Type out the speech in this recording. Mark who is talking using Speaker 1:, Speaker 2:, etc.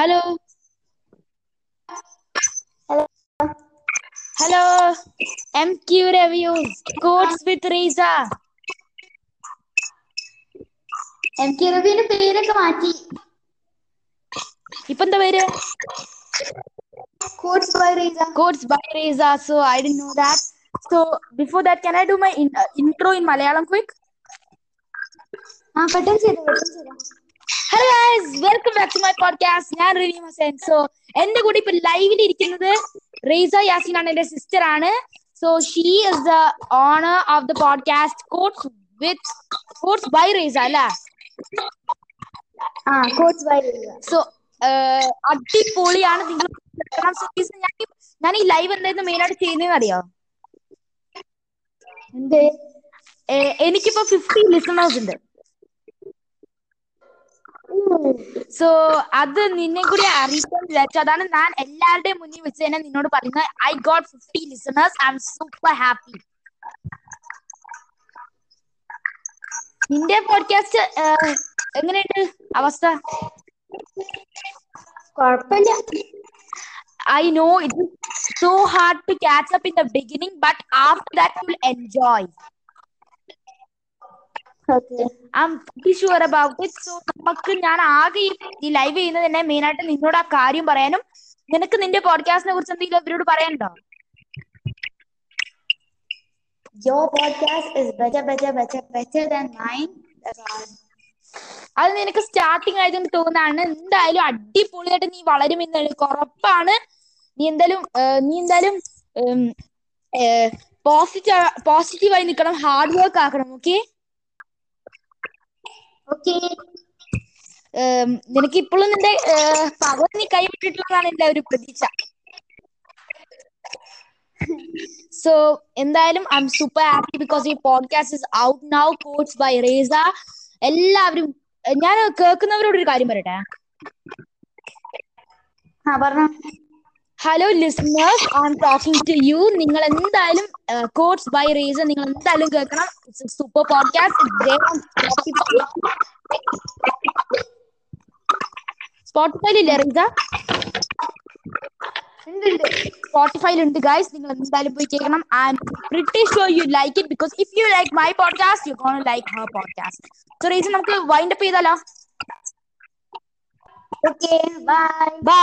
Speaker 1: Hello.
Speaker 2: Hello.
Speaker 1: Hello. MQ reviews. Quotes with Reza.
Speaker 2: M K റബിന്റെ പേരൊക്കെ മാറ്റി
Speaker 1: ഇപ്പൊ എന്താ പേര്
Speaker 2: quotes by Reza
Speaker 1: Quotes by Reza. So I didn't know that. So before that, can I do my in- uh, intro in Malayalam quick?
Speaker 2: ആ പെട്ടെന്ന് ചെയ്തു പെട്ടെന്ന് ചെയ്തു
Speaker 1: hello guys welcome back to my podcast ഞാൻ Rini Hussain. So എന്റെ കൂടെ ഇപ്പൊ ലൈവിൽ ഇരിക്കുന്നത് റീസ യാസിൻ ആണ്. എന്റെ സിസ്റ്റർ ആണ്. So she is the owner of the podcast quotes with quotes by Reza അല്ലേ?
Speaker 2: ആ കോട്സ് ബൈ റീസ
Speaker 1: സോ അടിപൊളിയാണ് നിങ്ങൾ ഞാൻ ഞാൻ ഈ ലൈവ് എന്തായിരുന്നു മെയിൻ ആയിട്ട് ചെയ്യുന്നതെന്ന് അറിയോ?
Speaker 2: എന്തേ?
Speaker 1: എനിക്കിപ്പോ ഫിഫ്റ്റി ലിസണേഴ്സ് ഉണ്ട്. സോ അത് നിന്നെ കൂടി അറിയിക്കാൻ വിചാരിച്ചു. അതാണ് ഞാൻ എല്ലാവരുടെയും മുന്നിൽ വെച്ച് തന്നെ നിന്നോട് പറയുന്നത്. I got fifty listeners I am super happy നിന്റെ പോഡ്കാസ്റ്റ് എങ്ങനെയുണ്ട് അവസ്ഥ?
Speaker 2: കുഴപ്പമില്ല
Speaker 1: I know it so hard to catch up in the beginning but after that you
Speaker 2: will
Speaker 1: enjoy I am sure about it so നമുക്ക് ഞാൻ ആകെ ഈ- live ചെയ്യുന്നത് തന്നെ മെയിൻ ആയിട്ട് നിന്നോട് ആ കാര്യം പറയാനും നിനക്ക് നിന്റെ പോഡ്കാസ്റ്റിനെ കുറിച്ച് എന്തെങ്കിലും ഇവരോട് പറയാനുണ്ടോ?
Speaker 2: Your podcast is better, better, better, better than mine.
Speaker 1: അത് നിനക്ക് സ്റ്റാർട്ടിങ് ആയതുകൊണ്ട് തോന്നാണ്. എന്തായാലും അടിപൊളിയായിട്ട് നീ വളരുമെന്ന് എനിക്ക് ഉറപ്പാണ്. നീ എന്തായാലും നീ എന്തായാലും പോസിറ്റീവ് പോസിറ്റീവായി നിൽക്കണം ഹാർഡ് വർക്ക് ആക്കണം ഓക്കെ. നിനക്ക് ഇപ്പോഴും നിന്റെ പവർ നീ കൈവിട്ടിട്ടുള്ളതാണ് എന്റെ ഒരു പ്രതീക്ഷ. സോ എന്തായാലും I am super happy because ഈ podcast is out now quotes by Reza എല്ലാവരും ഞാൻ കേൾക്കുന്നവരോട് ഒരു കാര്യം പറയട്ടെ?
Speaker 2: പറഞ്ഞോ.
Speaker 1: Hello listeners I am talking to you നിങ്ങൾ എന്തായാലും കോഴ്സ് ബൈ റീസൺ നിങ്ങൾ എന്തായാലും കേൾക്കണം. സൂപ്പർ പോഡ്കാസ്റ്റ് റീസ
Speaker 2: ഉണ്ട് ഉണ്ട്
Speaker 1: ഗൈസ് നിങ്ങൾ എന്തായാലും പോയി കേൾക്കണം. I am pretty sure you like it because if you like my podcast you gonna like her podcast so Reza നമുക്ക് വൈൻഡ് അപ്പ് ചെയ്താലോ?
Speaker 2: Okay bye
Speaker 1: bye